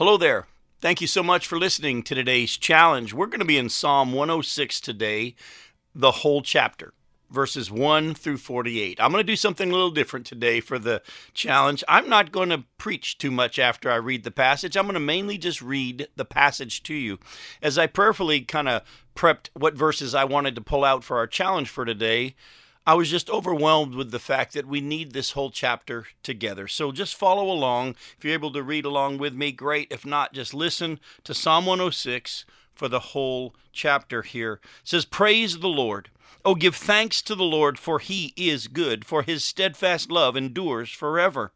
Hello there. Thank you so much for listening to today's challenge. We're going to be in Psalm 106 today, the whole chapter, verses 1 through 48. I'm going to do something a little different today for the challenge. I'm not going to preach too much after I read the passage. I'm going to mainly just read the passage to you. As I prayerfully kind of prepped what verses I wanted to pull out for our challenge for today, I was just overwhelmed with the fact that we need this whole chapter together. So just follow along. If you're able to read along with me, great. If not, just listen to Psalm 106 for the whole chapter here. It says, Praise the Lord. Oh, give thanks to the Lord, for he is good, for his steadfast love endures forever.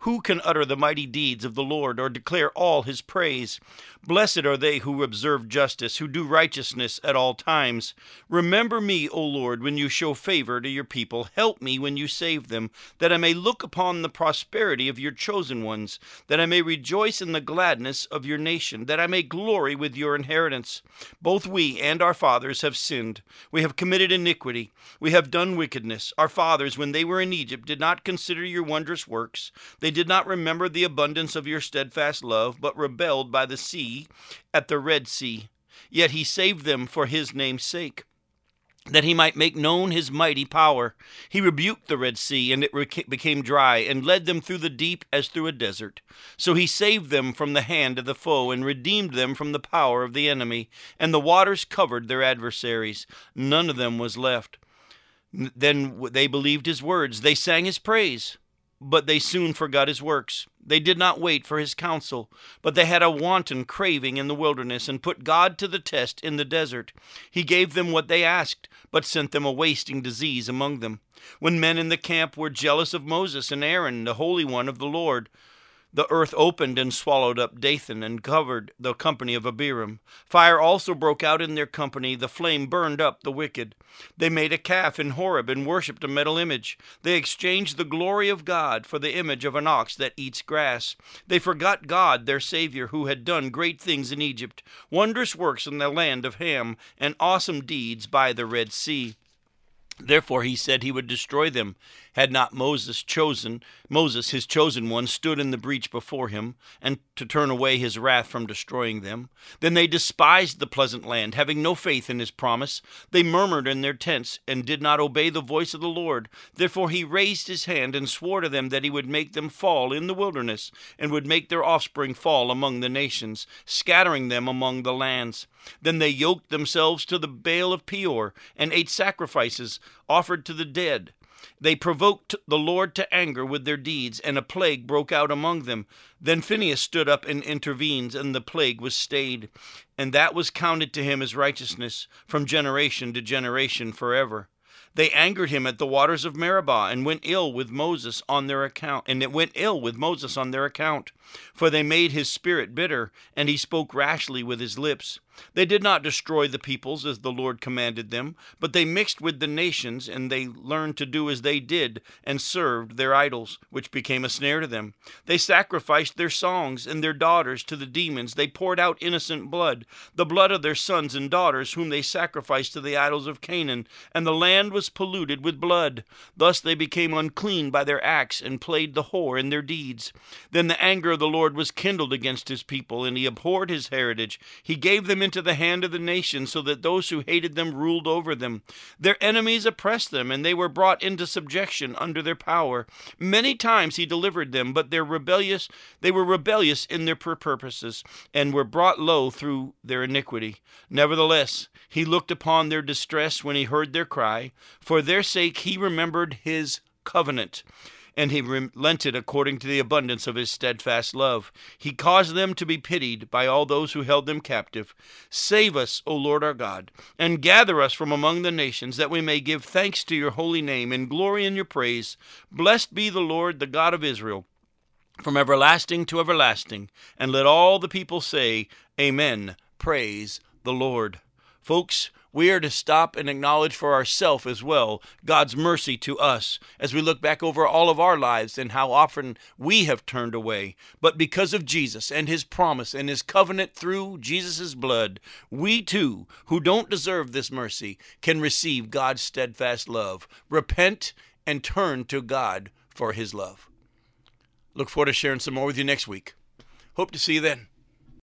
Who can utter the mighty deeds of the Lord or declare all his praise? Blessed are they who observe justice, who do righteousness at all times. Remember me, O Lord, when you show favor to your people. Help me when you save them, that I may look upon the prosperity of your chosen ones, that I may rejoice in the gladness of your nation, that I may glory with your inheritance. Both we and our fathers have sinned. We have committed iniquity. We have done wickedness. Our fathers, when they were in Egypt, did not consider your wondrous works. They did not remember the abundance of your steadfast love, but rebelled by the sea at the Red Sea. Yet he saved them for his name's sake that he might make known his mighty power. He rebuked the Red Sea, and it became dry, and led them through the deep as through a desert. So he saved them from the hand of the foe, and redeemed them from the power of the enemy. And the waters covered their adversaries. None of them was left. Then they believed his words, they sang his praise but they soon forgot his works. They did not wait for his counsel, but they had a wanton craving in the wilderness and put God to the test in the desert. He gave them what they asked, but sent them a wasting disease among them. When men in the camp were jealous of Moses and Aaron, the Holy One of the Lord, the earth opened and swallowed up Dathan and covered the company of Abiram. Fire also broke out in their company. The flame burned up the wicked. They made a calf in Horeb and worshipped a metal image. They exchanged the glory of God for the image of an ox that eats grass. They forgot God, their Savior, who had done great things in Egypt, wondrous works in the land of Ham, and awesome deeds by the Red Sea. Therefore he said he would destroy them, had not Moses chosen Moses his chosen one stood in the breach before him, and to turn away his wrath from destroying them. Then they despised the pleasant land, having no faith in his promise. They murmured in their tents, and did not obey the voice of the Lord. Therefore he raised his hand and swore to them that he would make them fall in the wilderness, and would make their offspring fall among the nations, scattering them among the lands. Then they yoked themselves to the Baal of Peor, and ate sacrifices offered to the dead. They provoked the Lord to anger with their deeds, and a plague broke out among them. Then Phinehas stood up and intervened, and the plague was stayed. And that was counted to him as righteousness from generation to generation forever. They angered him at the waters of Meribah, and went ill with Moses on their account, and it went ill with Moses on their account. For they made his spirit bitter, and he spoke rashly with his lips. They did not destroy the peoples as the Lord commanded them, but they mixed with the nations, and they learned to do as they did, and served their idols, which became a snare to them. They sacrificed their songs and their daughters to the demons. They poured out innocent blood, the blood of their sons and daughters, whom they sacrificed to the idols of Canaan, and the land was polluted with blood. Thus they became unclean by their acts, and played the whore in their deeds. Then the anger of the Lord was kindled against his people, and he abhorred his heritage. He gave them into the hand of the nations, so that those who hated them ruled over them. Their enemies oppressed them, and they were brought into subjection under their power. Many times he delivered them, but their rebellious they were rebellious in their purposes, and were brought low through their iniquity. Nevertheless, he looked upon their distress when he heard their cry. For their sake he remembered his covenant and he relented according to the abundance of his steadfast love. He caused them to be pitied by all those who held them captive. Save us, O Lord our God, and gather us from among the nations, that we may give thanks to your holy name and glory in your praise. Blessed be the Lord, the God of Israel, from everlasting to everlasting. And let all the people say, Amen. Praise the Lord. Folks, we are to stop and acknowledge for ourselves as well God's mercy to us as we look back over all of our lives and how often we have turned away. But because of Jesus and his promise and his covenant through Jesus' blood, we too, who don't deserve this mercy, can receive God's steadfast love. Repent and turn to God for his love. Look forward to sharing some more with you next week. Hope to see you then.